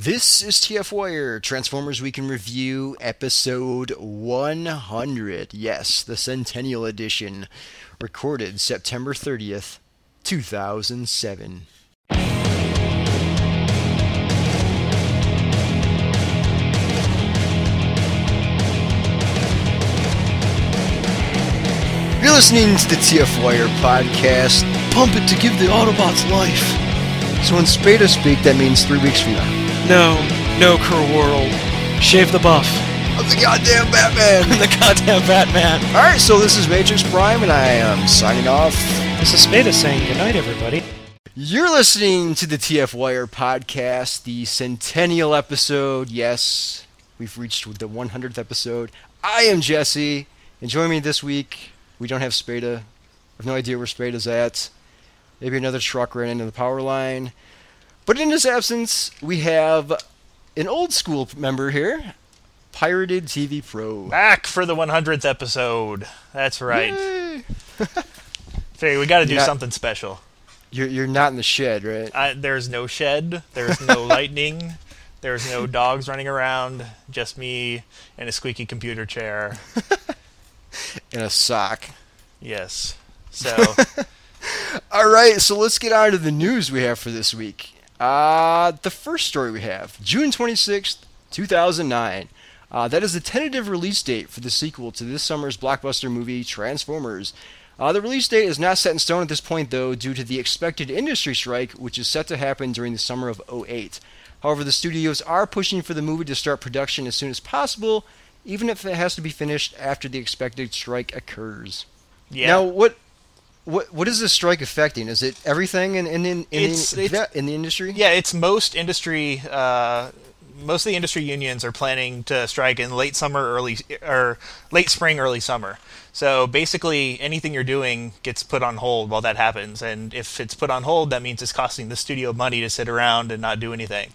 This is TF Wire, Transformers Week in Review, episode 100. Yes, the Centennial Edition, recorded September 30th, 2007. You're listening to the TF Wire podcast. Pump it to give the Autobots life. So in Spada speak, that means three weeks from now. No, no, Cruel World. Shave the buff. I'm the goddamn Batman! I'm the goddamn Batman. Alright, so this is Matrix Prime, and I am signing off. This is Spada saying goodnight, everybody. You're listening to the TF Wire podcast, the centennial episode. Yes, we've reached the 100th episode. I am Jesse, and join me this week. We don't have Spada. I have no idea where Spada's at. Maybe another truck ran into the power line. But in his absence, we have an old school member here, Pirated TV Pro. Back for the 100th episode. That's right. Figure we got to do Not- something special. You're, you're not in the shed, right? I, there's no shed. There's no lightning. There's no dogs running around. Just me in a squeaky computer chair. In a sock. Yes. So All right, so let's get on to the news we have for this week. Uh, the first story we have June 26th, 2009. Uh, that is the tentative release date for the sequel to this summer's blockbuster movie Transformers. Uh, the release date is not set in stone at this point, though, due to the expected industry strike, which is set to happen during the summer of 08. However, the studios are pushing for the movie to start production as soon as possible, even if it has to be finished after the expected strike occurs. yeah. Now, what what what is this strike affecting? Is it everything in in in, in, It's- the, it's- in the industry? Yeah, it's most industry. Uh, most of the industry unions are planning to strike in late summer, early or late spring, early summer. So basically, anything you're doing gets put on hold while that happens. And if it's put on hold, that means it's costing the studio money to sit around and not do anything.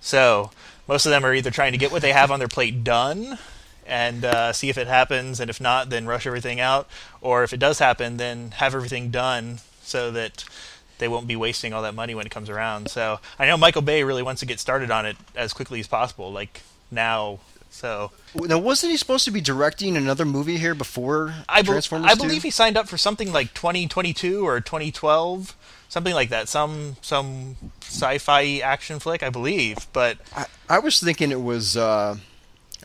So most of them are either trying to get what they have on their plate done and uh, see if it happens, and if not, then rush everything out. Or if it does happen, then have everything done so that they won't be wasting all that money when it comes around. So I know Michael Bay really wants to get started on it as quickly as possible, like now. So Now, wasn't he supposed to be directing another movie here before I, bel Transformers I 2? believe he signed up for something like 2022 or 2012, something like that. Some some sci-fi action flick, I believe. But I, I was thinking it was uh,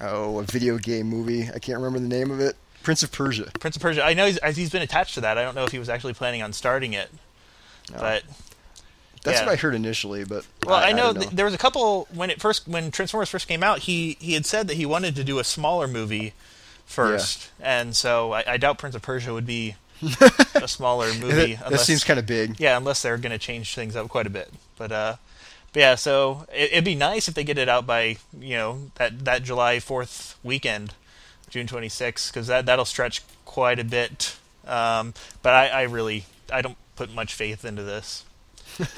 oh a video game movie. I can't remember the name of it. Prince of Persia. Prince of Persia, I know he's, he's been attached to that. I don't know if he was actually planning on starting it. But That's Yeah. what I heard initially, but Well, I, know, don't th- there was a couple when it first when Transformers first came out. He he had said that he wanted to do a smaller movie first, and so I, I doubt Prince of Persia would be a smaller movie. that, that seems kind of big. yeah, unless they're going to change things up quite a bit. But uh, but yeah, so it, it'd be nice if they get it out by you know that that July Fourth weekend, June twenty sixth, because that that'll stretch quite a bit. Um, but I, I really I don't put much faith into this.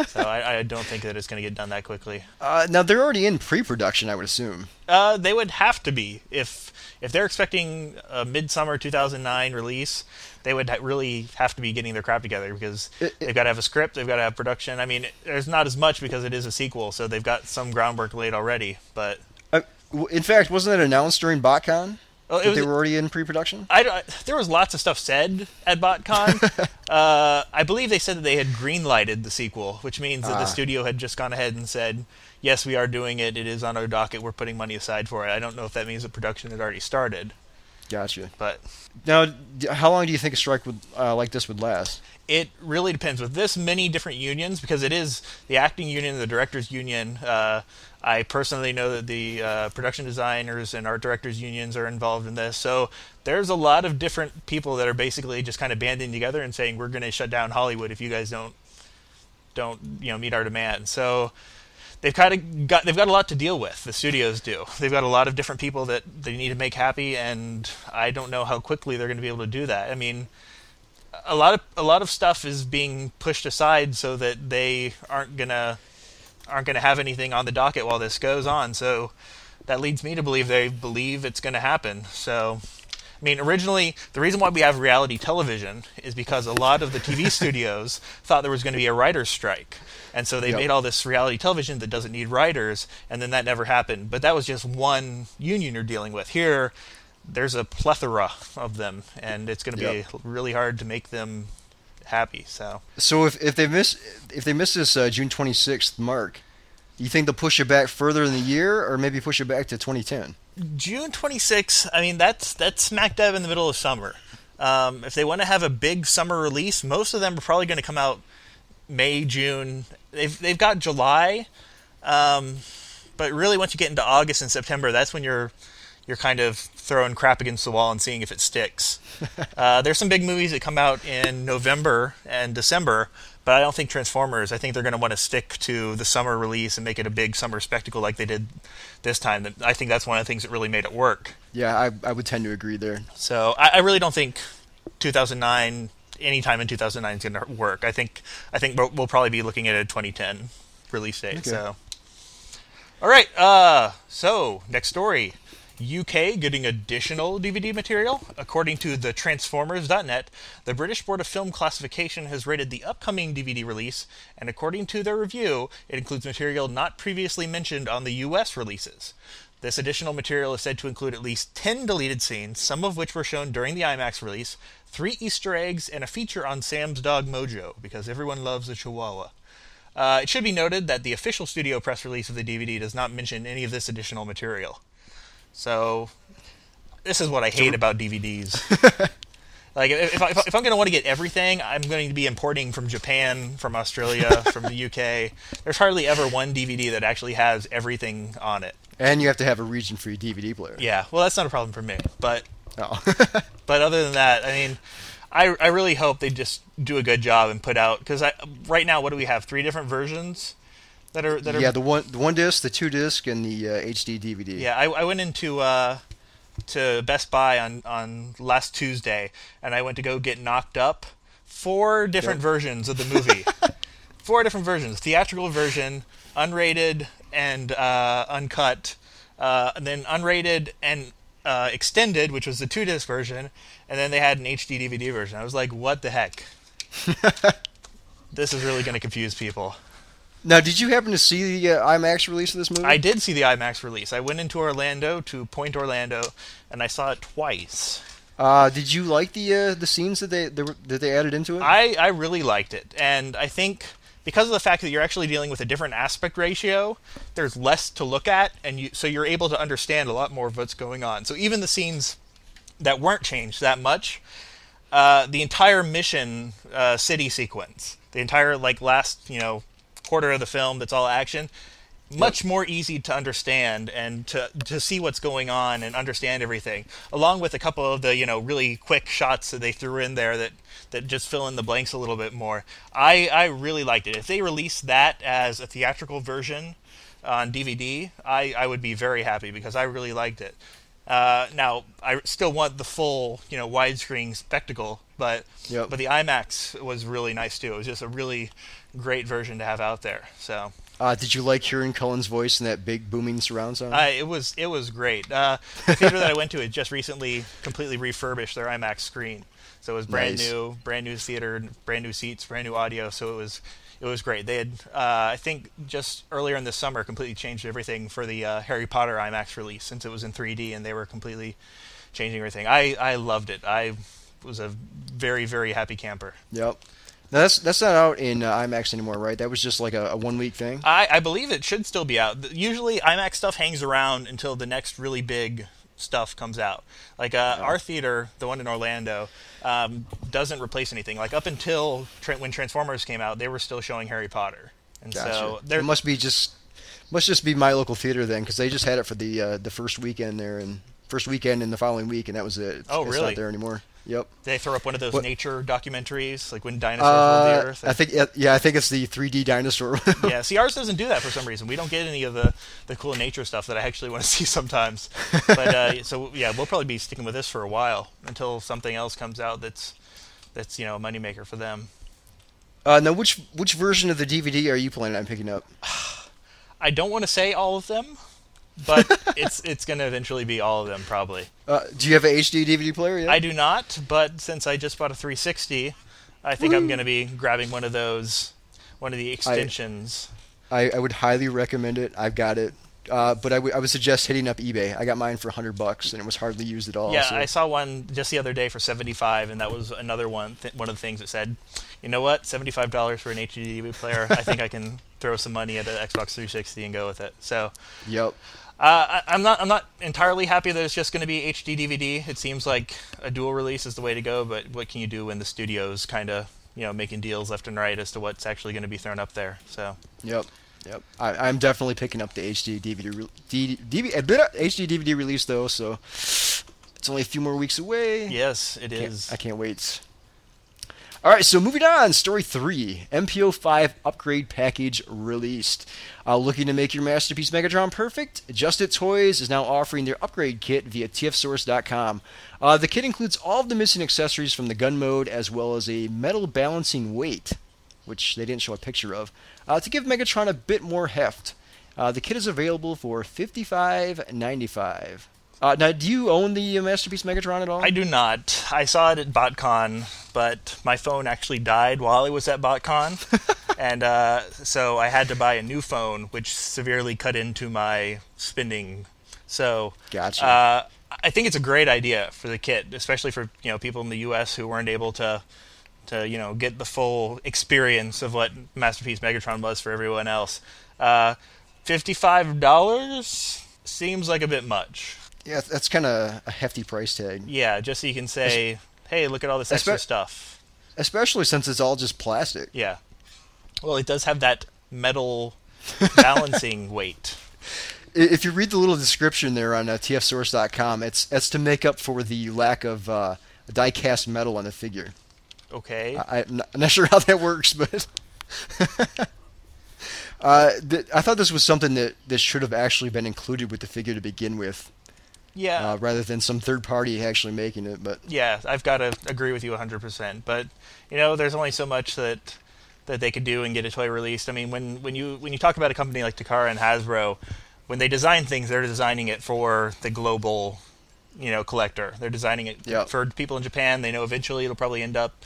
so I, I don't think that it's going to get done that quickly. Uh, now they're already in pre-production, I would assume. Uh, they would have to be if if they're expecting a midsummer 2009 release. They would really have to be getting their crap together because It- it- they've got to have a script, they've got to have production. I mean, there's not as much because it is a sequel, so they've got some groundwork laid already. But Uh, in fact, wasn't that announced during BotCon? Oh, was- they were already in pre-production. I, don't- there was lots of stuff said at BotCon. uh, I believe they said that they had greenlighted the sequel, which means that Ah. the studio had just gone ahead and said, "Yes, we are doing it. It is on our docket. We're putting money aside for it." I don't know if that means the production had already started, Gotcha. but Now, how long do you think a strike would uh, like this would last? it really depends with this many different unions because it is the acting union the directors union uh, i personally know that the uh, production designers and art directors unions are involved in this so there's a lot of different people that are basically just kind of banding together and saying we're going to shut down hollywood if you guys don't don't you know meet our demand. so they've kind of got they've got a lot to deal with the studios do they've got a lot of different people that they need to make happy and i don't know how quickly they're going to be able to do that i mean a lot of a lot of stuff is being pushed aside so that they aren't gonna aren't gonna have anything on the docket while this goes on. So that leads me to believe they believe it's going to happen. So I mean, originally, the reason why we have reality television is because a lot of the TV studios thought there was going to be a writer's strike. And so they Yep. made all this reality television that doesn't need writers, and then that never happened. But that was just one union you're dealing with. Here, there's a plethora of them, and it's going to Yep. be really hard to make them happy. So So if if they miss if they miss this uh, June 26th mark, you think they'll push it back further in the year, or maybe push it back to 2010? June 26th, I mean, that's that's smack dab in the middle of summer. Um, if they want to have a big summer release, most of them are probably going to come out May, June. They've they've got July, um, but really once you get into August and September, that's when you're you're kind of throwing crap against the wall and seeing if it sticks. uh, there's some big movies that come out in November and December, but I don't think Transformers. I think they're going to want to stick to the summer release and make it a big summer spectacle like they did this time. I think that's one of the things that really made it work. Yeah, I I would tend to agree there. So I, I really don't think 2009, any time in 2009 is going to work. I think I think we'll, we'll probably be looking at a 2010 release date. Okay. So, all right. Uh, so next story. UK getting additional DVD material. According to the Transformers.net, the British Board of Film Classification has rated the upcoming DVD release, and according to their review, it includes material not previously mentioned on the US releases. This additional material is said to include at least 10 deleted scenes, some of which were shown during the IMAX release, three Easter eggs, and a feature on Sam's dog Mojo, because everyone loves a Chihuahua. Uh, it should be noted that the official studio press release of the DVD does not mention any of this additional material. So, this is what I hate about DVDs. like, if, if, I, if I'm going to want to get everything, I'm going to be importing from Japan, from Australia, from the UK. There's hardly ever one DVD that actually has everything on it. And you have to have a region-free DVD player. Yeah, well, that's not a problem for me. But Oh. but other than that, I mean, I I really hope they just do a good job and put out because right now what do we have three different versions that are that are yeah, the one the one disc, the two disc, and the uh, HD DVD. Yeah, I, I went into uh, to Best Buy on, on last Tuesday, and I went to go get knocked up. Four different Yep. versions of the movie. Four different versions: theatrical version, unrated, and uh, uncut, uh, and then unrated and uh, extended, which was the two disc version, and then they had an HD DVD version. I was like, "What the heck?" this is really going to confuse people. Now, did you happen to see the uh, IMAX release of this movie? I did see the IMAX release. I went into Orlando to Point Orlando, and I saw it twice. Uh, did you like the uh, the scenes that they, that they added into it? I, I really liked it, and I think because of the fact that you're actually dealing with a different aspect ratio, there's less to look at, and you so you're able to understand a lot more of what's going on. So even the scenes that weren't changed that much, uh, the entire mission uh, city sequence, the entire like last you know quarter of the film that's all action, much more easy to understand and to to see what's going on and understand everything, along with a couple of the you know really quick shots that they threw in there that that just fill in the blanks a little bit more. I I really liked it. If they release that as a theatrical version on DVD, I I would be very happy because I really liked it. Uh, now I still want the full, you know, widescreen spectacle, but Yep. but the IMAX was really nice too. It was just a really great version to have out there. So Uh, did you like hearing Cullen's voice in that big booming surround sound? It was it was great. Uh, the theater that I went to had just recently completely refurbished their IMAX screen, so it was brand Nice. new, brand new theater, brand new seats, brand new audio. So it was it was great. They had uh, I think just earlier in the summer completely changed everything for the uh, Harry Potter IMAX release since it was in 3D and they were completely changing everything. I I loved it. I was a very very happy camper. Yep. Now that's that's not out in uh, IMAX anymore, right? That was just like a, a one week thing. I, I believe it should still be out. Usually, IMAX stuff hangs around until the next really big stuff comes out. Like uh, our theater, the one in Orlando, um, doesn't replace anything. Like up until tra- when Transformers came out, they were still showing Harry Potter, and Gotcha. so there it must be just must just be my local theater then, because they just had it for the uh, the first weekend there and first weekend in the following week, and that was it. It's, Oh, it's really? not there anymore. Yep. they throw up one of those What- nature documentaries, like when dinosaurs ruled the Uh, earth. I think yeah, yeah, I think it's the 3D dinosaur. yeah, see, ours doesn't do that for some reason. We don't get any of the, the cool nature stuff that I actually want to see sometimes. But uh, so yeah, we'll probably be sticking with this for a while until something else comes out that's that's you know a moneymaker for them. Uh, now, which which version of the DVD are you planning on picking up? I don't want to say all of them but it's it's going to eventually be all of them probably. Uh, do you have an HD DVD player yet? I do not, but since I just bought a 360, I think I'm going to be grabbing one of those, one of the extensions. I, I would highly recommend it. I've got it. Uh, but I, w- I would suggest hitting up eBay. I got mine for 100 bucks and it was hardly used at all. yeah, so- I saw one just the other day for 75, and that was another one. Th- one of the things that said, you know what, 75 dollars for an HD DVD player. I think I can throw some money at an Xbox 360 and go with it. So. Yep. Uh, I, I'm not. I'm not entirely happy that it's just going to be HD DVD. It seems like a dual release is the way to go. But what can you do when the studio's kind of you know making deals left and right as to what's actually going to be thrown up there? So Yep. Yep. I, I'm definitely picking up the HD DVD, re- D, DV, a bit of HD DVD release though, so it's only a few more weeks away. yes, it Can't- is. I can't wait. All right, so moving on, story three: MPO5 upgrade package released. Uh, looking to make your masterpiece Megatron perfect? Just It Toys is now offering their upgrade kit via TFSource.com. Uh, the kit includes all of the missing accessories from the gun mode, as well as a metal balancing weight, which they didn't show a picture of, uh, to give Megatron a bit more heft. Uh, the kit is available for $55.95. Uh, now, do you own the Masterpiece Megatron at all? I do not. I saw it at BotCon, but my phone actually died while I was at BotCon, and uh, so I had to buy a new phone, which severely cut into my spending. So, Gotcha. uh, I think it's a great idea for the kit, especially for you know people in the U.S. who weren't able to to you know get the full experience of what Masterpiece Megatron was for everyone else. Uh, Fifty-five dollars seems like a bit much. Yeah, that's kind of a hefty price tag, Yeah, just so you can say, "Hey, look at all this extra Espe- stuff." especially since it's all just plastic. Yeah. Well, it does have that metal balancing weight. If you read the little description there on uh, tfsource.com, it's it's to make up for the lack of uh, die-cast metal on the figure. Okay. I, I'm, not, I'm not sure how that works, but uh, th- I thought this was something that, that should have actually been included with the figure to begin with, yeah. uh, rather than some third party actually making it. But yeah, I've got to agree with you 100%. But you know, there's only so much that that they could do and get a toy released. I mean, when when you when you talk about a company like Takara and Hasbro, when they design things, they're designing it for the global, you know, collector. They're designing it Yep. for people in Japan. They know eventually it'll probably end up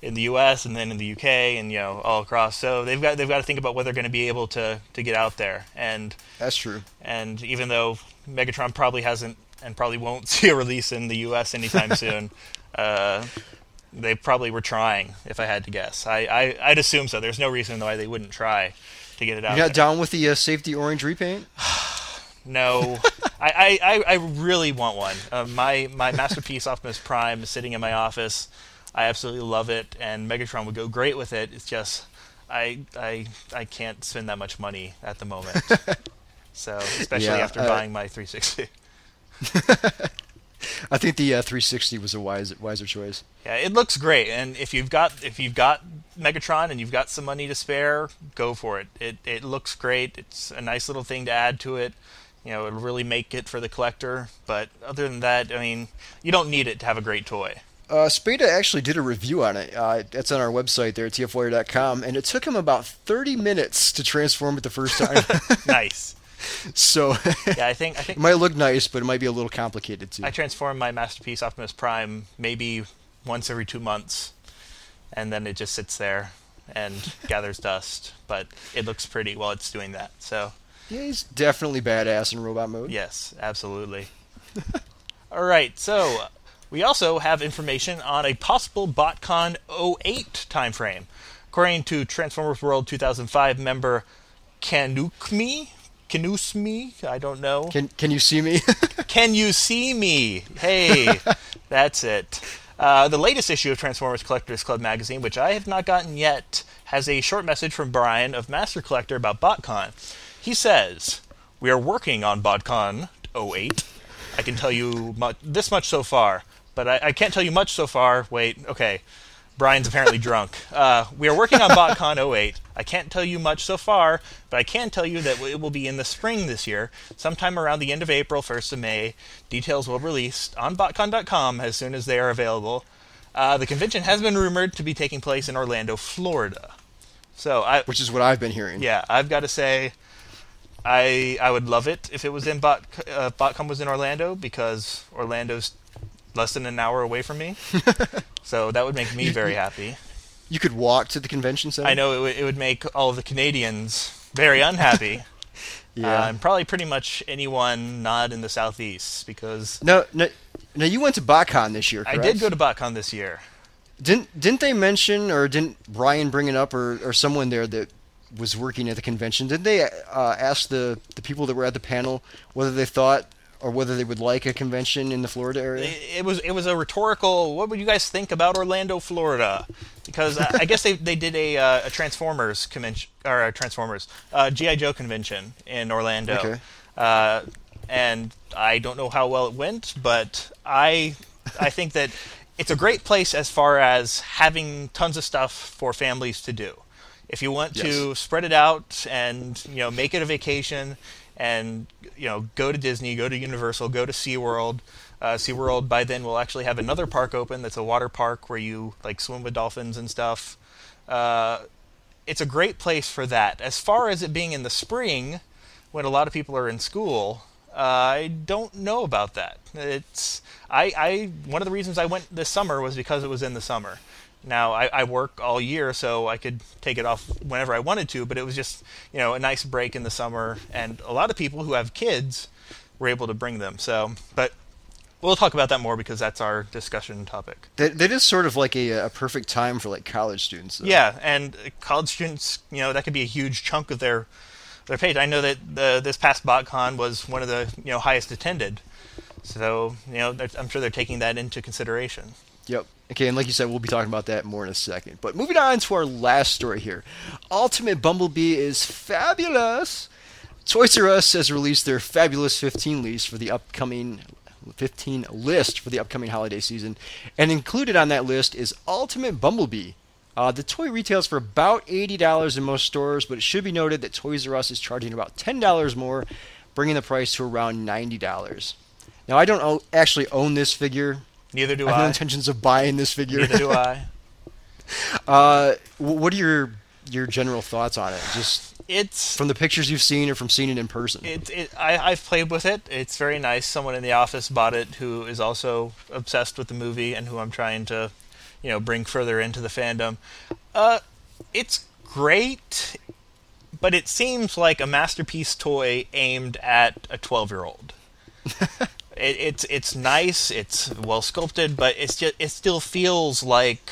in the U.S. and then in the UK and you know all across. So they've got they've got to think about what they're going to be able to to get out there. And that's true. and even though Megatron probably hasn't and probably won't see a release in the U.S. anytime soon, uh, they probably were trying. If I had to guess, I, I I'd assume so. There's no reason why they wouldn't try to get it out. You're not there. down with the uh, safety orange repaint? No, I, I, I, I really want one. Uh, my my masterpiece Optimus Prime is sitting in my office. I absolutely love it, and Megatron would go great with it. It's just I I I can't spend that much money at the moment. so especially Yeah, after uh, buying my 360. I think the uh, 360 was a wise, wiser choice. Yeah, it looks great, and if you've got if you've got Megatron and you've got some money to spare, go for it. It it looks great. It's a nice little thing to add to it. You know, it'll really make it for the collector. But other than that, I mean, you don't need it to have a great toy. Uh, Spada actually did a review on it. Uh, it's on our website there, tfwire.com, and it took him about 30 minutes to transform it the first time. nice. so Yeah, I think I it think might look nice, but it might be a little complicated too. I transform my masterpiece Optimus Prime maybe once every two months, and then it just sits there and gathers dust. But it looks pretty while it's doing that. So Yeah, he's definitely badass in robot mode. Yes, absolutely. All right, so we also have information on a possible BotCon 08 timeframe. According to Transformers World 2005 member Kanukmi, Kanusmi, I don't know. Can Can you see me? Can you see me? Hey, that's it. Uh, the latest issue of Transformers Collectors Club magazine, which I have not gotten yet, has a short message from Brian of Master Collector about BotCon. He says, We are working on BotCon 08. I can tell you mu- this much so far, but I, I can't tell you much so far. Wait, okay. Brian's apparently drunk. Uh, we are working on BotCon 08. I can't tell you much so far, but I can tell you that it will be in the spring this year, sometime around the end of April, 1st of May. Details will be released on botcon.com as soon as they are available. Uh, the convention has been rumored to be taking place in Orlando, Florida. So I, Which is what I've been hearing. yeah, I've got to say, I I would love it if it was in Bot uh, BotCon was in Orlando because Orlando's less than an hour away from me, so that would make me very happy. You could walk to the convention center. I know it, would it would make all the Canadians very unhappy. Yeah. Uh, and probably pretty much anyone not in the southeast because no, no, no. You went to BotCon this year. I did go to BotCon this year. Didn't didn't they mention or didn't Brian bring it up or, or someone there that was working at the convention? Did they uh, ask the the people that were at the panel whether they thought or whether they would like a convention in the Florida area? It, was it was a rhetorical. What would you guys think about Orlando, Florida? Because I, I guess they they did a, uh, a Transformers convention or a Transformers uh, GI Joe convention in Orlando. Okay. Uh, and I don't know how well it went, but I I think that it's a great place as far as having tons of stuff for families to do. If you want to spread it out and you know make it a vacation and you know go to Disney, go to Universal, go to SeaWorld. Uh, SeaWorld by then will actually have another park open that's a water park where you like swim with dolphins and stuff. Uh, it's a great place for that. As far as it being in the spring, when a lot of people are in school, uh, I don't know about that. It's I, I one of the reasons I went this summer was because it was in the summer. Now I, I work all year, so I could take it off whenever I wanted to. But it was just you know a nice break in the summer, and a lot of people who have kids were able to bring them. So, but we'll talk about that more because that's our discussion topic. That, that is sort of like a, a perfect time for like college students. Though. Yeah, and college students, you know, that could be a huge chunk of their their page. I know that the, this past BotCon was one of the you know highest attended, so you know I'm sure they're taking that into consideration. Yep. Okay, and like you said, we'll be talking about that more in a second. But moving on to our last story here. Ultimate Bumblebee is fabulous. Toys R Us has released their fabulous 15 list for the upcoming 15 list for the upcoming holiday season, and included on that list is Ultimate Bumblebee. Uh, the toy retails for about $80 in most stores, but it should be noted that Toys R Us is charging about $10 more, bringing the price to around $90. Now, I don't o- actually own this figure, Neither do I have no intentions of buying this figure. Neither do I. uh, what are your your general thoughts on it? Just It's from the pictures you've seen or from seeing it in person? it, it I, I've played with it. It's very nice. Someone in the office bought it who is also obsessed with the movie and who I'm trying to, you know, bring further into the fandom. Uh, it's great, but it seems like a masterpiece toy aimed at a 12 year old. it, it's it's nice. It's well sculpted, but it's just it still feels like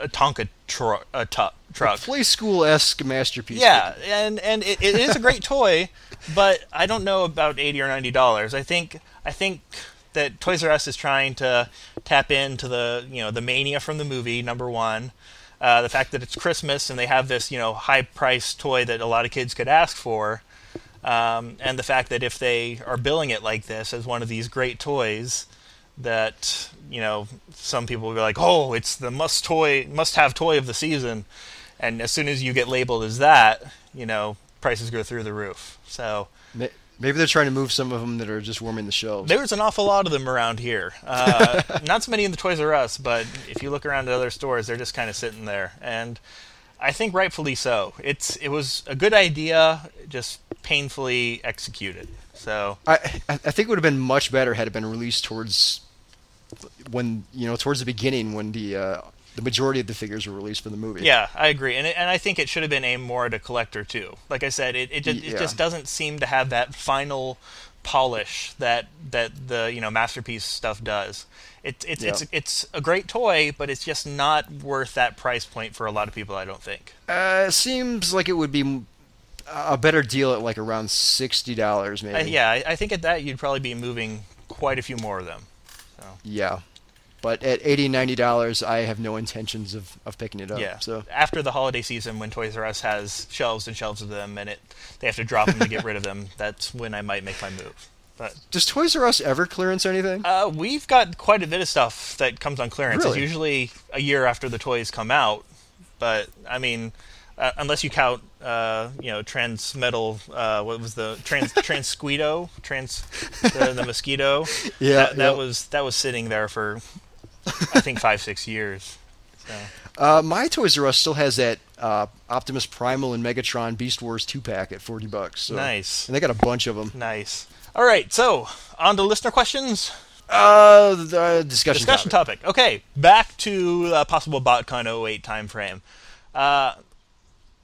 a Tonka tru- a tu- truck. Play school esque masterpiece. Yeah, and and it, it is a great toy, but I don't know about eighty or ninety dollars. I think I think that Toys R Us is trying to tap into the you know the mania from the movie number one, uh, the fact that it's Christmas and they have this you know high price toy that a lot of kids could ask for, um, and the fact that if they are billing it like this as one of these great toys, that you know some people will be like, oh, it's the must toy, must have toy of the season, and as soon as you get labeled as that, you know prices go through the roof. So Maybe they're trying to move some of them that are just warming the shelves. there's an awful lot of them around here. Uh, not so many in the Toys R Us, but if you look around at other stores, they're just kind of sitting there, and I think rightfully so. It's it was a good idea, just painfully executed. So I I think it would have been much better had it been released towards when you know towards the beginning when the uh, the majority of the figures were released for the movie. Yeah, I agree, and it, and I think it should have been aimed more at a collector too. Like I said, it it just, Yeah. it just doesn't seem to have that final polish that that the you know masterpiece stuff does. It's it's it's Yeah. it's a great toy, but it's just not worth that price point for a lot of people. I don't think. Uh, it seems like it would be a better deal at like around sixty dollars, maybe. Uh, yeah, I, I think at that you'd probably be moving quite a few more of them. Yeah. But at 80 90 dollars, I have no intentions of, of picking it up. Yeah. So after the holiday season, when Toys R Us has shelves and shelves of them, and it they have to drop them to get rid of them, that's when I might make my move. But does Toys R Us ever clearance anything? Uh, we've got quite a bit of stuff that comes on clearance. It's usually a year after the toys come out, but I mean, uh, unless you count, uh, you know, Transmetal. Uh, what was the trans Transquito? Trans the, the mosquito. Yeah, that, that was that was sitting there for I think five six years. So Uh, my Toys R Us still has that uh, Optimus Primal and Megatron Beast Wars two pack at forty bucks. So. Nice. And they got a bunch of them. Nice. All right, so on to listener questions. Uh, the discussion. Discussion topic. topic. Okay, back to uh, possible BotCon 08 timeframe. Uh,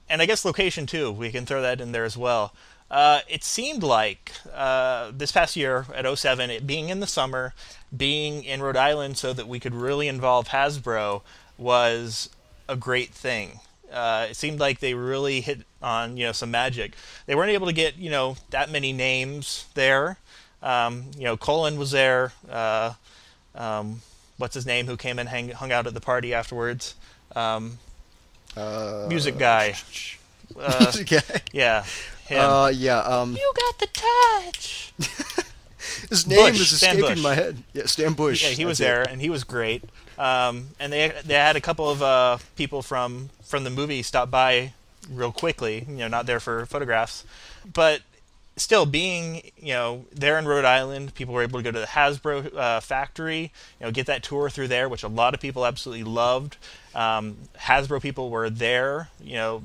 and I guess location too. We can throw that in there as well. Uh, it seemed like uh, this past year at 07, it being in the summer, being in Rhode Island so that we could really involve Hasbro was a great thing. Uh, it seemed like they really hit on you know some magic. They weren't able to get you know that many names there. Um, you know, Cullen was there. Uh, um, what's his name? Who came and hang, hung out at the party afterwards? Um, Uh, music guy. Uh, music guy. yeah, him. Uh, yeah. Um, you got the touch. his name Bush, is Stan escaping Bush. my head. Yeah, Stan Bush. Yeah, he was That's it. there, and he was great. Um, and they they had a couple of uh, people from from the movie stop by real quickly. You know, not there for photographs, but still being you know there in Rhode Island, people were able to go to the Hasbro uh, factory. You know, get that tour through there, which a lot of people absolutely loved. Um, Hasbro people were there. You know.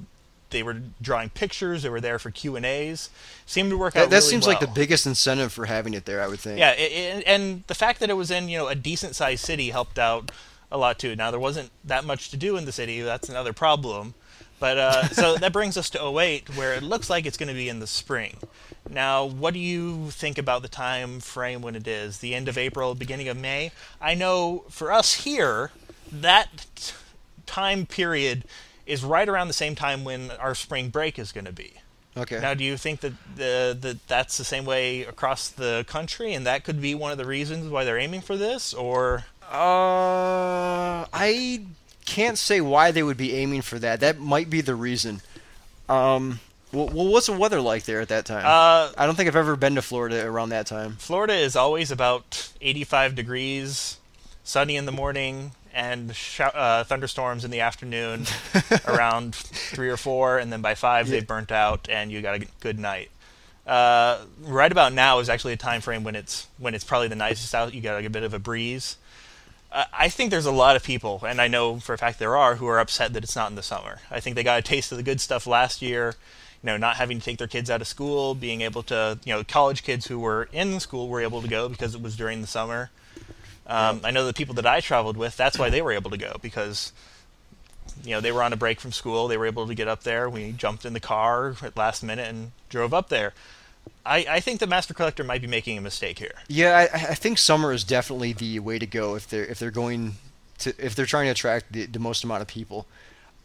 They were drawing pictures. They were there for Q and A's. Seemed to work out. that really seems like the biggest incentive for having it there. I would think. Yeah, it, it, and the fact that it was in you know a decent sized city helped out a lot too. Now there wasn't that much to do in the city. That's another problem. But uh, so that brings us to 08, where it looks like it's going to be in the spring. Now, what do you think about the time frame when it is? The end of April, beginning of May? I know for us here, that t- time period is right around the same time when our spring break is going to be. Okay. Now, do you think that the, that that's the same way across the country, and that could be one of the reasons why they're aiming for this, or Uh, I can't say why they would be aiming for that. That might be the reason. Um, well, what's the weather like there at that time? uh, I don't think I've ever been to Florida around that time. Florida is always about 85 degrees, sunny in the morning, and shou- uh, thunderstorms in the afternoon around three or four, and then by five Yeah. they burnt out, and you got a good night. Uh, right about now is actually a time frame when it's when it's probably the nicest out. You got like a bit of a breeze. Uh, I think there's a lot of people, and I know for a fact there are, who are upset that it's not in the summer. I think they got a taste of the good stuff last year. You know, not having to take their kids out of school, being able to, you know, college kids who were in school were able to go because it was during the summer. Um, I know the people that I traveled with, that's why they were able to go because, you know, they were on a break from school. They were able to get up there. We jumped in the car at last minute and drove up there. I, I think the Master Collector might be making a mistake here. Yeah, I, I think summer is definitely the way to go if they're if they're going to if they're trying to attract the, the most amount of people.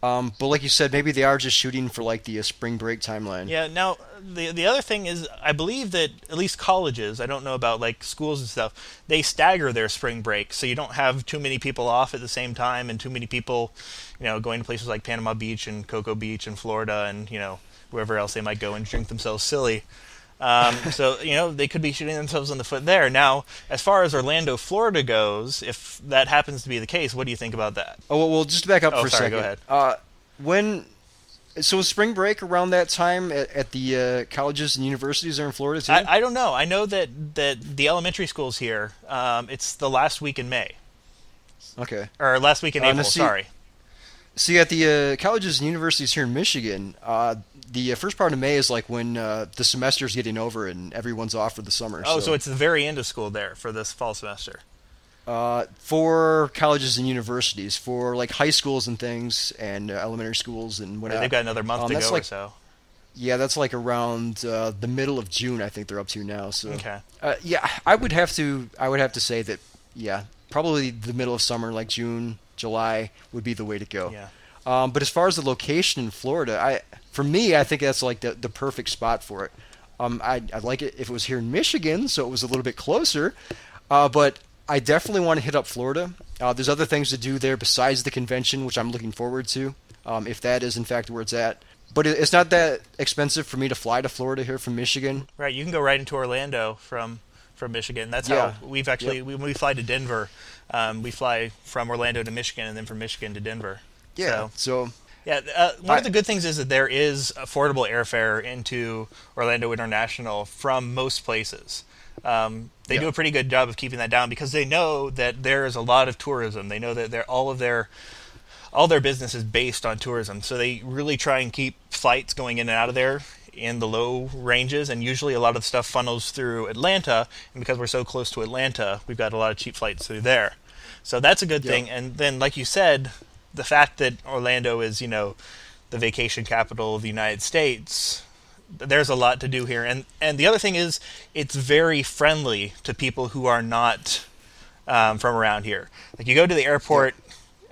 Um, but like you said, maybe they are just shooting for like the uh, spring break timeline. Yeah. Now, the the other thing is, I believe that at least colleges, I don't know about like schools and stuff, they stagger their spring break, so you don't have too many people off at the same time, and too many people, you know, going to places like Panama Beach and Cocoa Beach and Florida, and you know, wherever else they might go and drink themselves silly. Um, so you know they could be shooting themselves in the foot there. Now, as far as Orlando, Florida goes, if that happens to be the case, what do you think about that? Oh well, well just back up Oh, for a sorry, second. go ahead. Uh, when so spring break around that time at, at the uh, colleges and universities are in Florida too? I, I don't know. I know that that the elementary schools here, um, it's the last week in May okay. or last week in Uh, April. see- sorry. See, at the uh, colleges and universities here in Michigan, uh, the uh, first part of May is like when uh, the semester's getting over and everyone's off for the summer. Oh, so it's the very end of school there for this fall semester. uh, for colleges and universities, for like high schools and things, and uh, elementary schools and whatnot. They've got another month Um, to go like- or so. Yeah, that's like around uh, the middle of June. I think they're up to now. So Okay. uh, yeah, I would have to. I would have to say that. Yeah, probably the middle of summer, like June, July, would be the way to go. Yeah. Um, but as far as the location in Florida, I for me, I think that's like the the perfect spot for it. Um, I I'd like it if it was here in Michigan, so it was a little bit closer. Uh, but I definitely want to hit up Florida. Uh, there's other things to do there besides the convention, which I'm looking forward to. Um, if that is in fact where it's at. But it- it's not that expensive for me to fly to Florida here from Michigan. Right, you can go right into Orlando from from Michigan. That's Yeah. how we've actually when we fly to Denver, um, we fly from Orlando to Michigan and then from Michigan to Denver. Yeah. So, So yeah, uh, one I- of the good things is that there is affordable airfare into Orlando International from most places. Um, they do a pretty good job of keeping that down because they know that there is a lot of tourism. They know that they're, all of their all their business is based on tourism. So they really try and keep flights going in and out of there in the low ranges, and usually a lot of stuff funnels through Atlanta. And because we're so close to Atlanta, we've got a lot of cheap flights through there. So that's a good Yep. thing. And then, like you said, the fact that Orlando is, you know, the vacation capital of the United States, there's a lot to do here. And and the other thing is, it's very friendly to people who are not um, from around here. Like you go to the airport,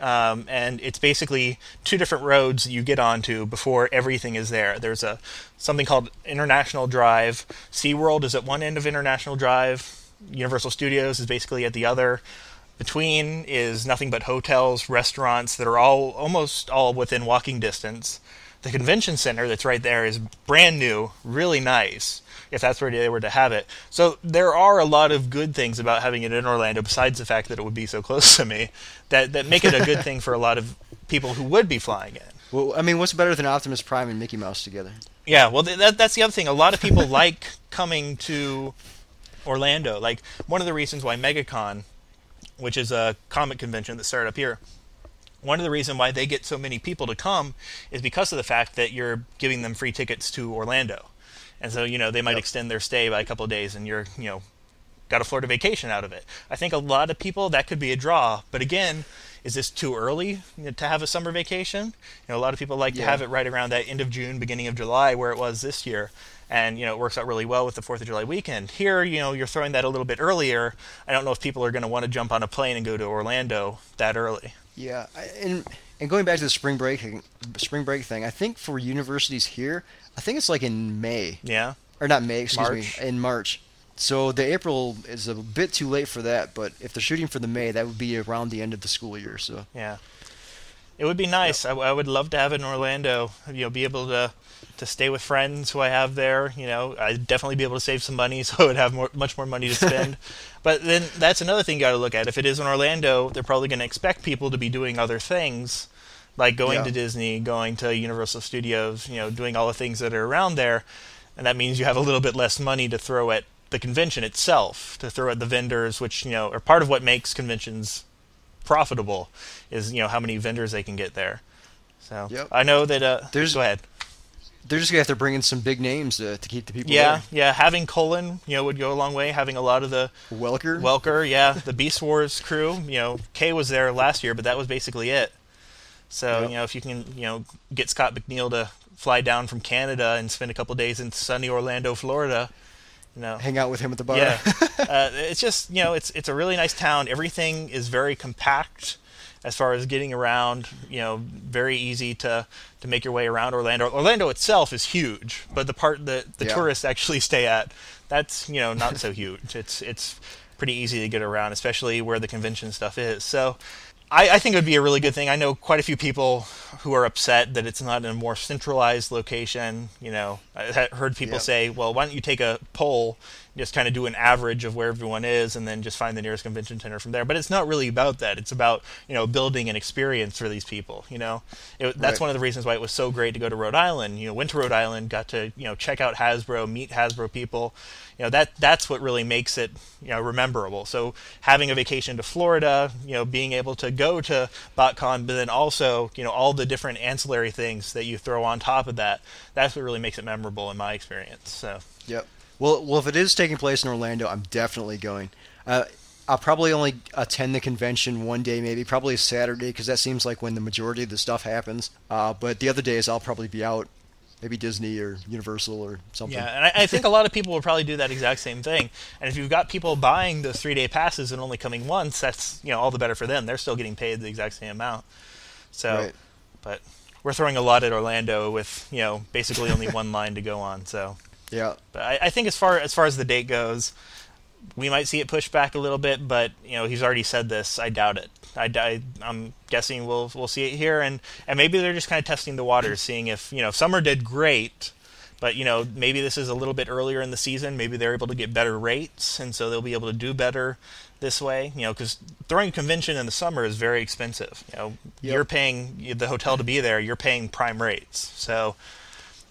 um, and it's basically two different roads you get onto before everything is there. There's a something called International Drive. SeaWorld is at one end of International Drive. Universal Studios is basically at the other. Between is nothing but hotels, restaurants that are all almost all within walking distance. The convention center that's right there is brand new, really nice, if that's where they were to have it. So there are a lot of good things about having it in Orlando, besides the fact that it would be so close to me, that, that make it a good thing for a lot of people who would be flying in. Well, I mean, what's better than Optimus Prime and Mickey Mouse together? Yeah, well, th- that, that's the other thing. A lot of people like coming to Orlando. Like, one of the reasons why MegaCon, which is a comic convention that started up here, one of the reasons why they get so many people to come is because of the fact that you're giving them free tickets to Orlando. And so, you know, they might Yep. extend their stay by a couple of days and you're, you know, got a Florida vacation out of it. I think a lot of people that could be a draw. But again, is this too early to have a summer vacation? You know, a lot of people like to have it right around that end of June, beginning of July, where it was this year. And you know, it works out really well with the Fourth of July weekend. Here, you know, you're throwing that a little bit earlier. I don't know if people are going to want to jump on a plane and go to Orlando that early. Yeah, I, and and going back to the spring break spring break thing, I think for universities here, I think it's like in May Yeah, or not May, excuse March. me, in March. So the April is a bit too late for that, but if they're shooting for the May, that would be around the end of the school year. So yeah. It would be nice. I, I would love to have it in Orlando. You know, be able to to stay with friends who I have there. You know, I'd definitely be able to save some money, so I would have more, much more money to spend. but then that's another thing you got to look at. If it is in Orlando, they're probably going to expect people to be doing other things, like going Yeah. to Disney, going to Universal Studios. You know, doing all the things that are around there, and that means you have a little bit less money to throw at the convention itself, to throw at the vendors, which you know are part of what makes conventions profitable is you know how many vendors they can get there. So Yep. I know that. Uh, There's- go ahead. they're just gonna have to bring in some big names to, to keep the people Yeah, yeah. Having Cullen, you know, would go a long way. Having a lot of the. Welker. Welker, yeah, the Beast Wars crew. You know, Kay was there last year, but that was basically it. So Yep. you know, if you can, you know, get Scott McNeil to fly down from Canada and spend a couple days in sunny Orlando, Florida, you know, hang out with him at the bar. yeah, uh, it's just you know, it's it's a really nice town. Everything is very compact as far as getting around. You know, very easy to to make your way around Orlando. Orlando itself is huge, but the part that the Yeah. tourists actually stay at, that's you know not so huge. It's it's pretty easy to get around, especially where the convention stuff is. So. I, I think it would be a really good thing. I know quite a few people who are upset that it's not in a more centralized location. You know, I heard people Yep. say, "Well, why don't you take a poll, just kind of do an average of where everyone is, and then just find the nearest convention center from there." But it's not really about that. It's about you know building an experience for these people. You know, it, that's Right. one of the reasons why it was so great to go to Rhode Island. You know, went to Rhode Island, got to you know check out Hasbro, meet Hasbro people. You know that that's what really makes it you know rememberable. So having a vacation to Florida, you know, being able to go to BotCon, but then also you know all the different ancillary things that you throw on top of that. That's what really makes it memorable in my experience. So Yep. Well, well, if it is taking place in Orlando, I'm definitely going. Uh, I'll probably only attend the convention one day, maybe probably Saturday, because that seems like when the majority of the stuff happens. Uh, but the other days, I'll probably be out, maybe Disney or Universal or something. Yeah, and I, I think a lot of people will probably do that exact same thing. And if you've got people buying those three day passes and only coming once, that's you know all the better for them. They're still getting paid the exact same amount. So, Right. but we're throwing a lot at Orlando with you know basically only one line to go on. So, Yeah. but I, I think as far as far as the date goes, we might see it pushed back a little bit. But you know he's already said this. I doubt it. I, I I'm guessing we'll we'll see it here, and and maybe they're just kind of testing the waters, seeing if you know summer did great. But you know, maybe this is a little bit earlier in the season. Maybe they're able to get better rates, and so they'll be able to do better this way. You know, because throwing a convention in the summer is very expensive. You know, Yep. you're paying the hotel to be there. You're paying prime rates. So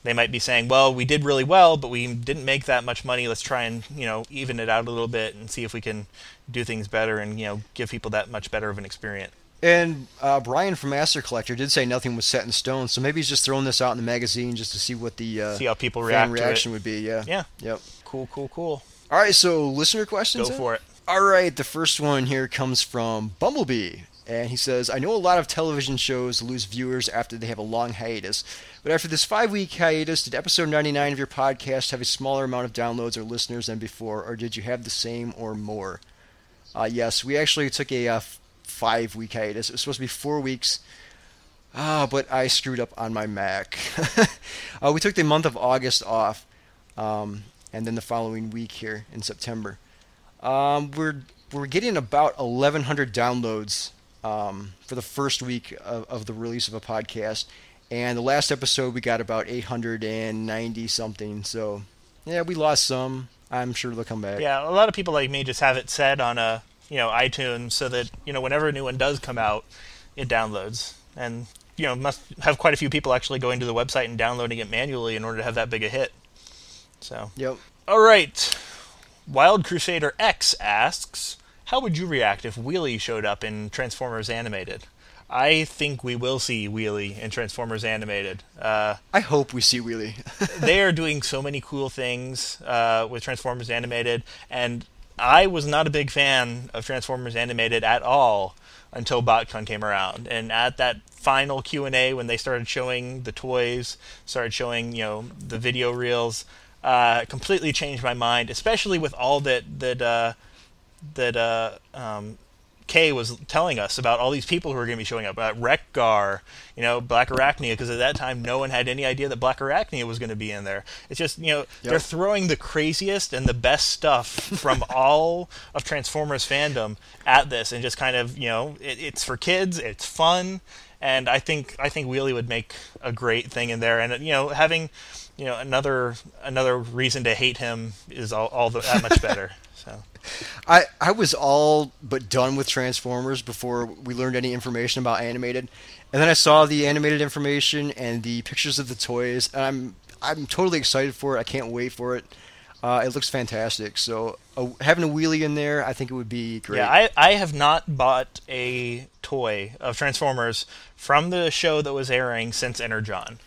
they might be saying, "Well, we did really well, but we didn't make that much money. Let's try and you know even it out a little bit and see if we can do things better and you know give people that much better of an experience." And uh, Brian from Master Collector did say nothing was set in stone, so maybe he's just throwing this out in the magazine just to see what the uh, See how people react reaction would be. Yeah. Yeah. Yep. Cool, cool, cool. All right, so listener questions. Go for it. All right, the first one here comes from Bumblebee. And he says, I know a lot of television shows lose viewers after they have a long hiatus. But after this five week hiatus, did episode 99 of your podcast have a smaller amount of downloads or listeners than before, or did you have the same or more? Uh, yes, we actually took a uh, five week hiatus. It was supposed to be four weeks. Ah, but I screwed up on my Mac. uh, we took the month of August off, um, and then the following week here in September. Um, we're we're getting about 1,100 downloads um, for the first week of, of the release of a podcast, and the last episode we got about 890 something. So yeah, we lost some. I'm sure they'll come back. Yeah, a lot of people like me just have it set on a you know iTunes so that you know whenever a new one does come out, it downloads, and you know must have quite a few people actually going to the website and downloading it manually in order to have that big a hit. So, Yep. all right, Wild Crusader X asks, how would you react if Wheelie showed up in Transformers Animated? I think we will see Wheelie in Transformers Animated. Uh, I hope we see Wheelie. they are doing so many cool things uh, with Transformers Animated, and I was not a big fan of Transformers Animated at all until BotCon came around. And at that final Q and A, when they started showing the toys, started showing you know the video reels, uh, completely changed my mind. Especially with all that that uh, that uh, um, Kay was telling us about all these people who are going to be showing up. Uh, Wreck-Gar, you know, Black Arachnia, because at that time no one had any idea that Black Arachnia was going to be in there. It's just, you know, they're throwing the craziest and the best stuff from all of Transformers fandom at this, and just kind of, you know, it, it's for kids, it's fun, and I think I think Wheelie would make a great thing in there, and you know, having you know another another reason to hate him is all, all the, that much better. So. I, I was all but done with Transformers before we learned any information about animated, and then I saw the animated information and the pictures of the toys, and I'm I'm totally excited for it. I can't wait for it. Uh, it looks fantastic. So uh, having a wheelie in there, I think it would be great. Yeah, I, I have not bought a toy of Transformers from the show that was airing since Energon.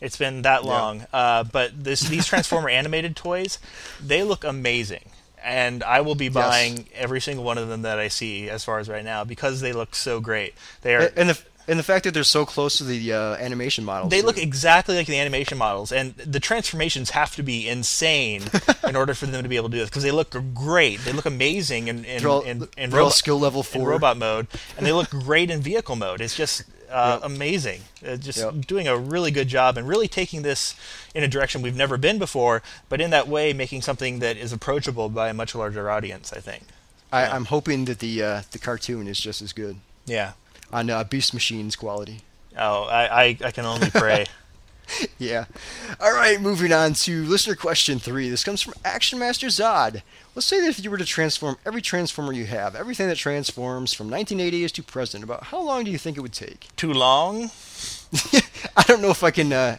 It's been that Yeah. long. Uh, but this, these Transformer animated toys, they look amazing. And I will be buying every single one of them that I see as far as right now because they look so great. They are and the and the fact that they're so close to the uh, animation models. they too. look exactly like the animation models, and the transformations have to be insane in order for them to be able to do this because they look great. They look amazing in in, all- in, in, skill level four. robot mode, and they look great in vehicle mode. It's just uh, Yep. amazing. Uh, just Yep. doing a really good job and really taking this in a direction we've never been before, but in that way making something that is approachable by a much larger audience. I think. I, I'm hoping that the uh, the cartoon is just as good Yeah. On uh, Beast Machines quality. Oh, I, I, I can only pray. Yeah. All right, moving on to listener question three. This comes from Action Master Zod. Let's say that if you were to transform every transformer you have, everything that transforms from 1980s to present, about how long do you think it would take? Too long? I don't know if I can uh,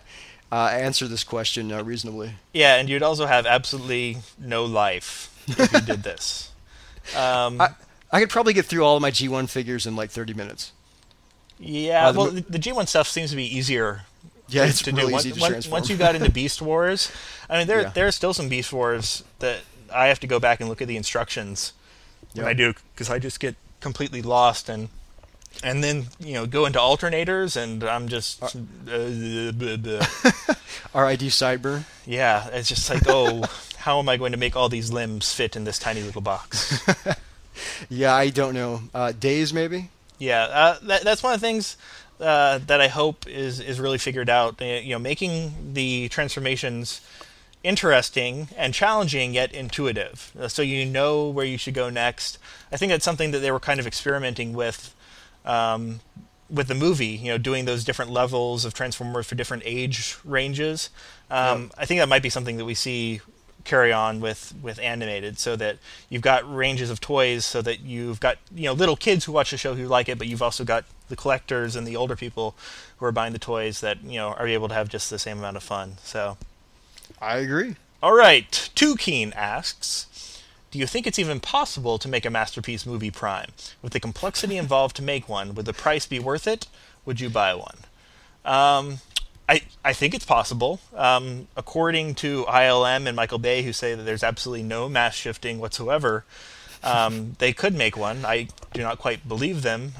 uh, answer this question uh, reasonably. Yeah, and you'd also have absolutely no life if you did this. Um, I, I could probably get through all of my G1 figures in like 30 minutes. Yeah, uh, the well, the, the G1 stuff seems to be easier Yeah, to, it's to really do. Once, easy to once- once you got into Beast Wars, I mean, there Yeah. there's still some Beast Wars that I have to go back and look at the instructions when Yeah. I do because I just get completely lost and and then you know go into alternators and I'm just uh, bleh, bleh. RID Sideburn. yeah, it's just like oh. How am I going to make all these limbs fit in this tiny little box? Yeah, I don't know. Uh, days, maybe? Yeah, uh, that, that's one of the things uh, that I hope is is really figured out. Uh, You know, making the transformations interesting and challenging yet intuitive, uh, so you know where you should go next. I think that's something that they were kind of experimenting with. Um, with the movie, you know, doing those different levels of Transformers for different age ranges, um, I think that might be something that we see carry on with with animated, so that you've got ranges of toys, so that you've got you know little kids who watch the show who like it, but you've also got the collectors and the older people who are buying the toys that you know are able to have just the same amount of fun. So, I agree. all right, Too Keen asks. Do you think it's even possible to make a masterpiece movie prime? With the complexity involved to make one, would the price be worth it? Would you buy one? Um, I, I think it's possible. Um, according to ILM and Michael Bay, who say that there's absolutely no mass shifting whatsoever, um, they could make one. I do not quite believe them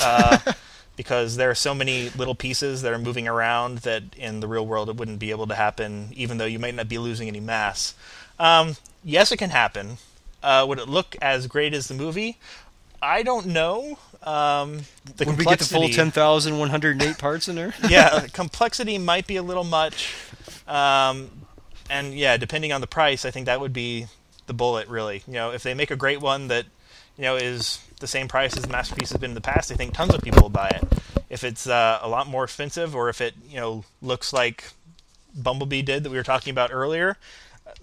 uh, because there are so many little pieces that are moving around that in the real world it wouldn't be able to happen, even though you might not be losing any mass. Um, yes, it can happen. Uh, would it look as great as the movie? I don't know. Um, the Would we get the full 10,108 parts in there? yeah, complexity might be a little much. Um, and yeah, depending on the price, I think that would be the bullet, really. You know, if they make a great one that, you know, is the same price as the Masterpiece has been in the past, I think tons of people will buy it. If it's uh, a lot more expensive or if it, you know, looks like Bumblebee did that we were talking about earlier,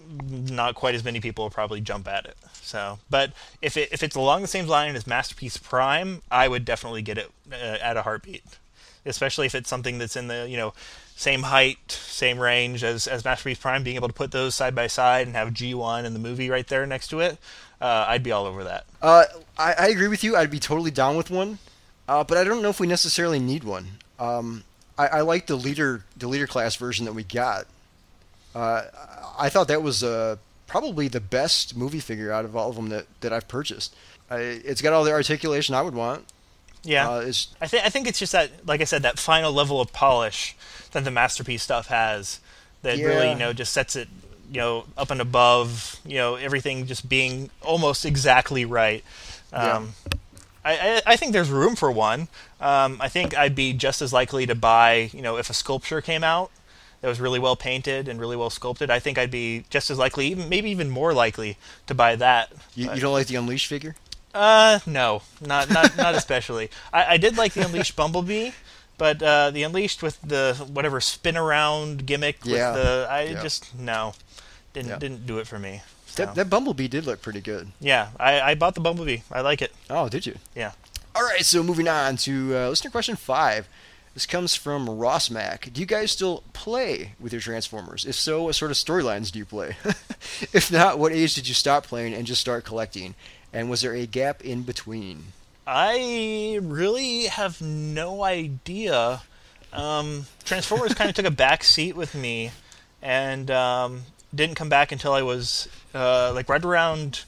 not quite as many people will probably jump at it. So, but if it, if it's along the same line as Masterpiece Prime, I would definitely get it uh, at a heartbeat. Especially if it's something that's in the you know same height, same range as as Masterpiece Prime, being able to put those side by side and have G1 and the movie right there next to it, uh, I'd be all over that. Uh, I, I agree with you. I'd be totally down with one, uh, but I don't know if we necessarily need one. Um, I, I like the leader the leader class version that we got. Uh, I thought that was uh, probably the best movie figure out of all of them that, that I've purchased. I, it's got all the articulation I would want. Yeah, uh, I think I think it's just that, like I said, that final level of polish that the masterpiece stuff has that yeah. really you know just sets it you know up and above you know everything just being almost exactly right. Um, yeah. I, I, think there's room for one. Um, I think I'd be just as likely to buy, you know, if a sculpture came out that was really well painted and really well sculpted, I think I'd be just as likely, even maybe even more likely, to buy that. You, you don't like the Unleashed figure? Uh, no, not not not especially. I, I did like the Unleashed Bumblebee, but uh, the Unleashed with the whatever spin around gimmick yeah. with the I yeah. just no, didn't yeah. didn't do it for me. So. That, that Bumblebee did look pretty good. Yeah, I, I bought the Bumblebee. I like it. Oh, did you? Yeah. All right, so moving on to uh, listener question five. This comes from Ross Mac. Do you guys still play with your Transformers? If so, what sort of storylines do you play? if not, what age did you stop playing and just start collecting? And was there a gap in between? I really have no idea. Um, Transformers kind of took a back seat with me, and um, didn't come back until I was uh, like right around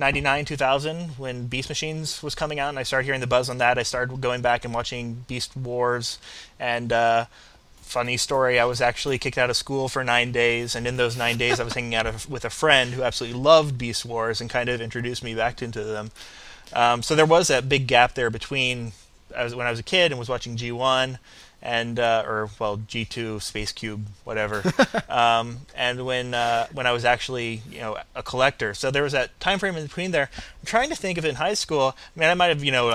99 2000 when beast machines was coming out and i started hearing the buzz on that i started going back and watching beast wars and uh, funny story i was actually kicked out of school for nine days and in those nine days i was hanging out with a friend who absolutely loved beast wars and kind of introduced me back into them. Um, so there was that big gap there between I was, when i was a kid and was watching g1 and uh, or well G2 Space Cube whatever. Um, and when uh, when I was actually you know a collector. So there was that time frame in between there. I'm trying to think of it in high school. I mean I might have you know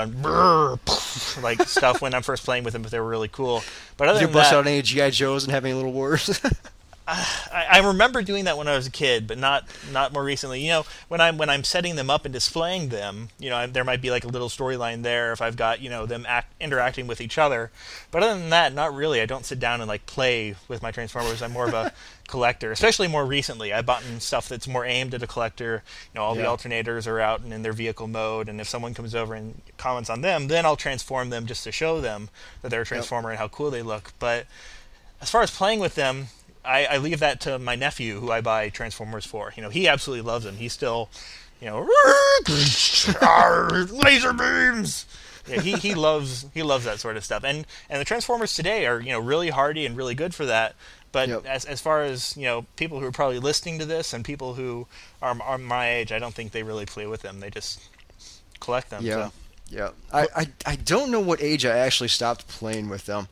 like stuff when I'm first playing with them if they were really cool. But other Did you bust that, out any GI Joes and have any little wars I, I, remember doing that when I was a kid, but not not more recently. You know, when I'm when I'm setting them up and displaying them, you know, there might be like a little storyline there if I've got you know them act, interacting with each other. But other than that, not really. I don't sit down and like play with my Transformers. I'm more of a collector, especially more recently. I've bought stuff that's more aimed at a collector. You know, all yeah. the alternators are out and in their vehicle mode, and if someone comes over and comments on them, then I'll transform them just to show them that they're a Transformer yep. and how cool they look. But as far as playing with them, I, I leave that to my nephew, who I buy Transformers for. You know, he absolutely loves them. He's still, you know, laser beams. Yeah, he, he loves he loves that sort of stuff. And and the Transformers today are you know really hardy and really good for that. But yep. as as far as you know, people who are probably listening to this and people who are, are my age, I don't think they really play with them. They just collect them. Yeah, so. yeah. I, I I don't know what age I actually stopped playing with them,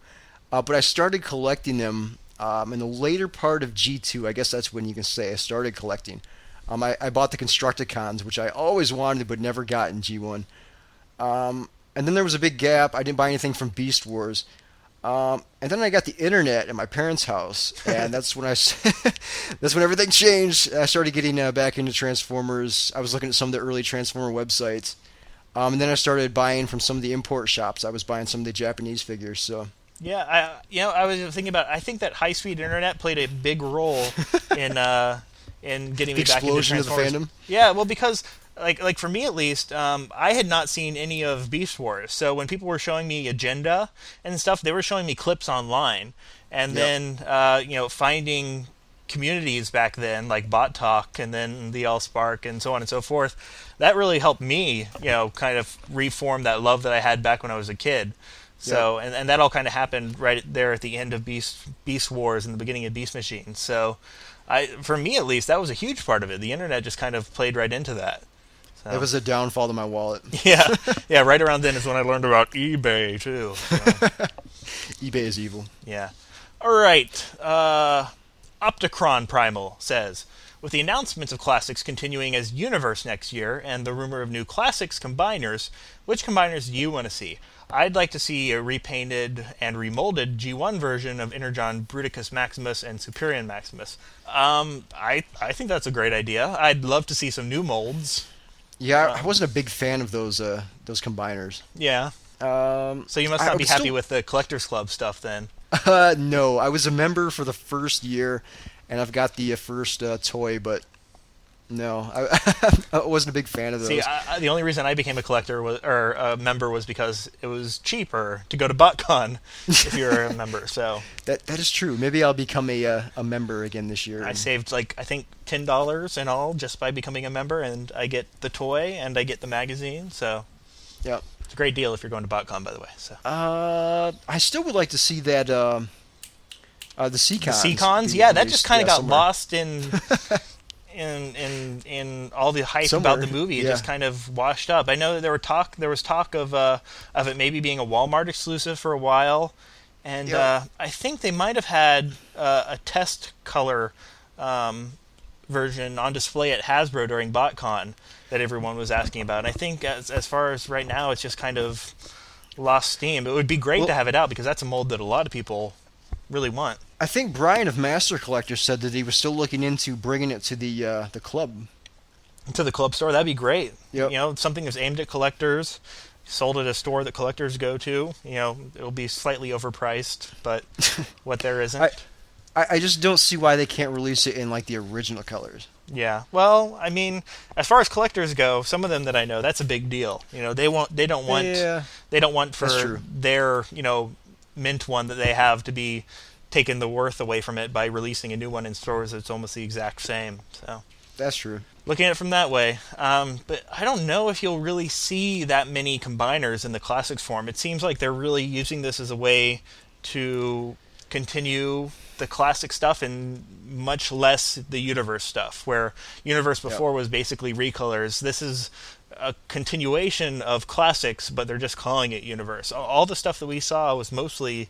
uh, but I started collecting them um, in the later part of G2, I guess that's when you can say I started collecting. Um, I, I, bought the Constructicons, which I always wanted but never got in G1. Um, and then there was a big gap. I didn't buy anything from Beast Wars. Um, and then I got the internet at my parents' house, and that's when I that's when everything changed. I started getting uh, back into Transformers. I was looking at some of the early Transformer websites, um, and then I started buying from some of the import shops. I was buying some of the Japanese figures. So yeah, I you know I was thinking about. I think that high speed internet played a big role in uh, in getting The me back into explosion of the Transformers. fandom? Yeah, well, because like like for me at least, um, I had not seen any of Beast Wars. So when people were showing me agenda and stuff, they were showing me clips online, and Yep. then uh, you know finding communities back then like Bot Talk and then the Allspark and so on and so forth. That really helped me, you know, kind of reform that love that I had back when I was a kid. So and, and that all kind of happened right there at the end of Beast Beast Wars and the beginning of Beast Machine. So I for me at least that was a huge part of it. The internet just kind of played right into that. So, That was a downfall to my wallet. yeah, yeah. Right around then is when I learned about eBay too. So, eBay is evil. yeah. All right. Uh, Opticron Primal says, with the announcements of classics continuing as Universe next year and the rumor of new classics combiners, which combiners do you want to see? I'd like to see a repainted and remolded G1 version of Energon Bruticus Maximus and Superion Maximus. Um, I I think that's a great idea. I'd love to see some new molds. Yeah, Um, I wasn't a big fan of those uh, those combiners. Yeah. Um, So you must I not be happy still- with the Collectors Club stuff then. Uh, no, I was a member for the first year, and I've got the uh, first uh, toy, but no, I, I wasn't a big fan of those. See, I, I, the only reason I became a collector was, or a member was because it was cheaper to go to BotCon if you're a member. So that that is true. Maybe I'll become a uh, a member again this year. I and- saved like I think ten dollars in all just by becoming a member, and I get the toy and I get the magazine. So Yep. it's a great deal if you're going to BotCon, by the way. So Uh, I still would like to see that. Um, uh, the the Seacons. Seacons, yeah, that just kind of yeah, got somewhere. lost in. In, in in all the hype Somewhere, about the movie, it yeah. just kind of washed up. I know that there were talk there was talk of uh, of it maybe being a Walmart exclusive for a while, and Yeah. uh, I think they might have had uh, a test color um, version on display at Hasbro during BotCon that everyone was asking about. And I think as as far as right now, it's just kind of lost steam. It would be great Well- to have it out because that's a mold that a lot of people really want. I think Brian of Master Collector said that he was still looking into bringing it to the uh, the club. to the club store. That'd be great. Yep. You know, something that's aimed at collectors, sold at a store that collectors go to. You know, it'll be slightly overpriced, but what there isn't. I- I, just don't see why they can't release it in like the original colors. yeah. Well, I mean, as far as collectors go, some of them that I know, that's a big deal. You know, they want they don't want Yeah. they don't want for their you know mint one that they have to be taking the worth away from it by releasing a new one in stores that's almost the exact same. So. That's true. looking at it from that way. Um, but I don't know if you'll really see that many combiners in the classics form. It seems like they're really using this as a way to continue the classic stuff and much less the universe stuff, where universe before was basically recolors. This is a continuation of classics, but they're just calling it universe. All- the stuff that we saw was mostly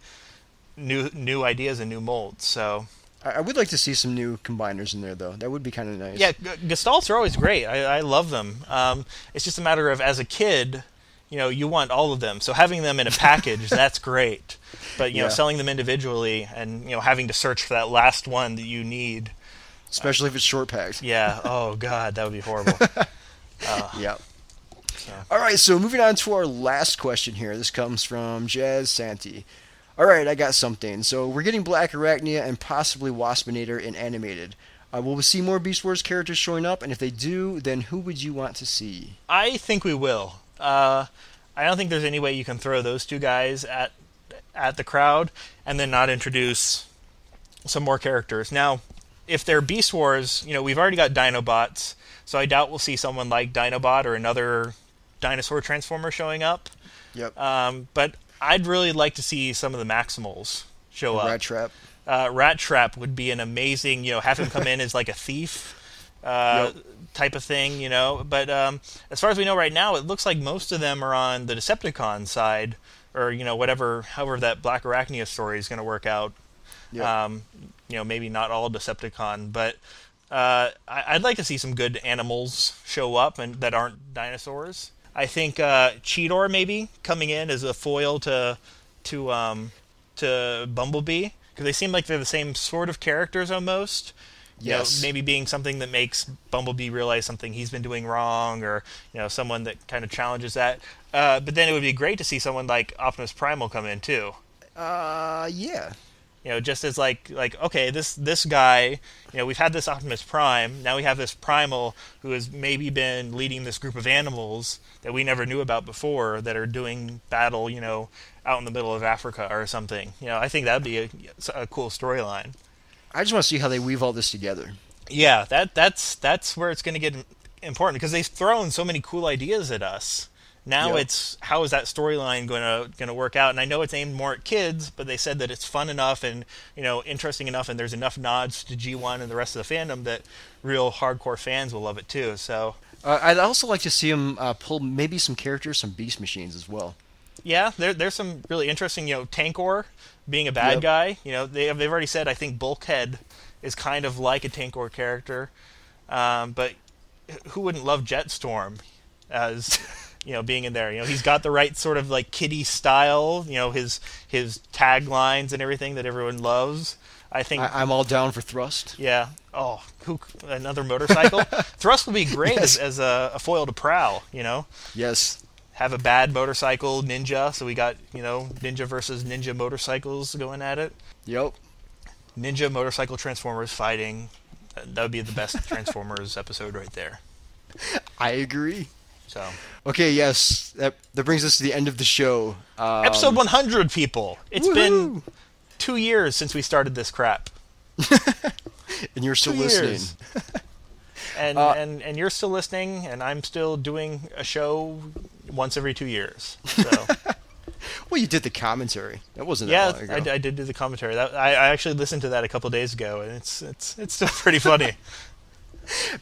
new new ideas and new molds. So I, would like to see some new combiners in there though. That would be kind of nice. Yeah, g- gestalts are always great. I, I love them. Um, it's just a matter of as a kid, you know, you want all of them. So having them in a package, that's great. But you know, selling them individually and you know having to search for that last one that you need. especially if it's short packed. Yeah. Oh God, that would be horrible. Yeah. So. All right, so moving on to our last question here. This comes from Jazz Santi. All right, I got something. So we're getting Black Arachnia and possibly Waspinator in animated. Uh, will we see more Beast Wars characters showing up? And if they do, then who would you want to see? I think we will. Uh, I don't think there's any way you can throw those two guys at at the crowd and then not introduce some more characters. Now, if they're Beast Wars, you know, we've already got Dinobots, so I doubt we'll see someone like Dinobot or another dinosaur transformer showing up. Yep. Um, but I'd really like to see some of the Maximals show up Rat Trap. uh, Rat Trap would be an amazing, you know, have him come in as like a thief uh, Yep. type of thing, you know. But um, as far as we know right now, it looks like most of them are on the Decepticon side, or you know, whatever, however that Black Arachnia story is going to work out. Yep. Um, you know, maybe not all Decepticon, but uh, I'd like to see some good animals show up and that aren't dinosaurs. I think uh, Cheetor maybe coming in as a foil to to um, to Bumblebee because they seem like they're the same sort of characters almost. You know, Yes. maybe being something that makes Bumblebee realize something he's been doing wrong, or you know, someone that kind of challenges that. Uh, but then it would be great to see someone like Optimus Primal come in too. Uh, yeah. You know, just as like like okay, this this guy, you know, we've had this Optimus Prime. Now we have this Primal who has maybe been leading this group of animals that we never knew about before that are doing battle. You know, out in the middle of Africa or something. You know, I think that'd be a, a cool storyline. I just want to see how they weave all this together. Yeah, that that's that's where it's going to get important because they've thrown so many cool ideas at us. Now Yep. it's how is that storyline going to going to work out? And I know it's aimed more at kids, but they said that it's fun enough and you know interesting enough, and there's enough nods to G1 and the rest of the fandom that real hardcore fans will love it too. So Uh, I'd also like to see them uh, pull maybe some characters, some beast machines as well. yeah, there, there's some really interesting. You know, Tankor being a bad Yep. guy. You know, they have, they've already said I think Bulkhead is kind of like a Tankor character, um, but who wouldn't love Jetstorm as you know being in there? You know, he's got the right sort of like kiddie style. You know, his his taglines and everything that everyone loves. I think. I, I'm all down for thrust. yeah. Oh, who, another motorcycle. Thrust will be great Yes. as, as a, a foil to Prowl. You know Yes. have a bad motorcycle ninja. So we got you know ninja versus ninja motorcycles going at it. Yep. Ninja motorcycle transformers fighting. That would be the best Transformers episode right there. I agree. So Okay, yes, that that brings us to the end of the show. Um, episode 100, people. It's been two years since we started this crap, and you're still two listening. and Uh, and and you're still listening, and I'm still doing a show once every two years. So. Well, you did the commentary. That wasn't Yeah, that long I, ago. I did do the commentary. That I, I actually listened to that a couple days ago, and it's it's it's still pretty funny.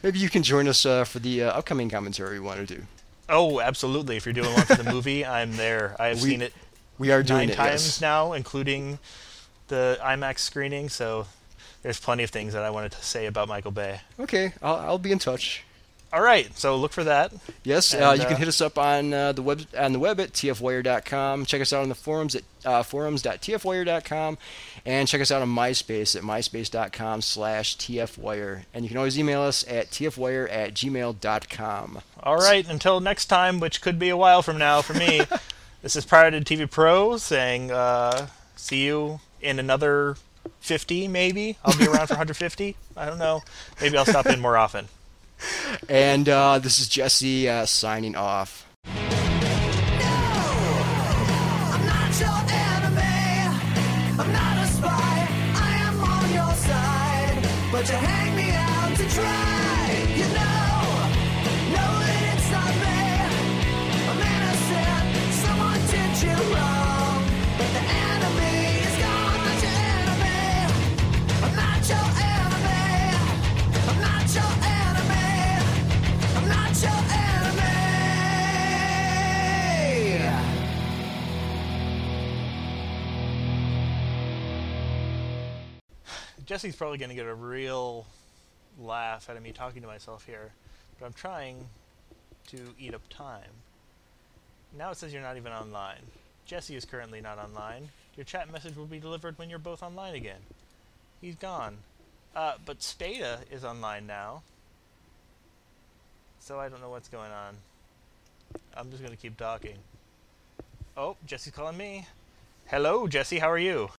Maybe you can join us uh, for the uh, upcoming commentary we want to do. Oh, absolutely! If you're doing one for the movie, I'm there. I've We- seen it We are doing nine it. times yes. now, including the IMAX screening. So there's plenty of things that I wanted to say about Michael Bay. Okay, I'll, I'll be in touch. All right, so look for that. Yes, uh, And, you can uh, hit us up on uh, the web on the web at tfwire.com. Check us out on the forums at uh, forums.tfwire.com, and check us out on MySpace at myspace.com/slash tfwire. And you can always email us at tfwire at gmail.com. All right, until next time, which could be a while from now for me. this is Pirated TV Pro saying, uh, see you in another 50, maybe. I'll be around for 150. I don't know. Maybe I'll stop in more often. And uh, this is Jesse uh, signing off. Jesse's probably going to get a real laugh out of me talking to myself here, but I'm trying to eat up time. Now it says you're not even online. Jesse is currently not online. Your chat message will be delivered when you're both online again. He's gone. Uh, but Spada is online now. So I don't know what's going on. I'm just going to keep talking. Oh, Jesse's calling me. Hello, Jesse, how are you?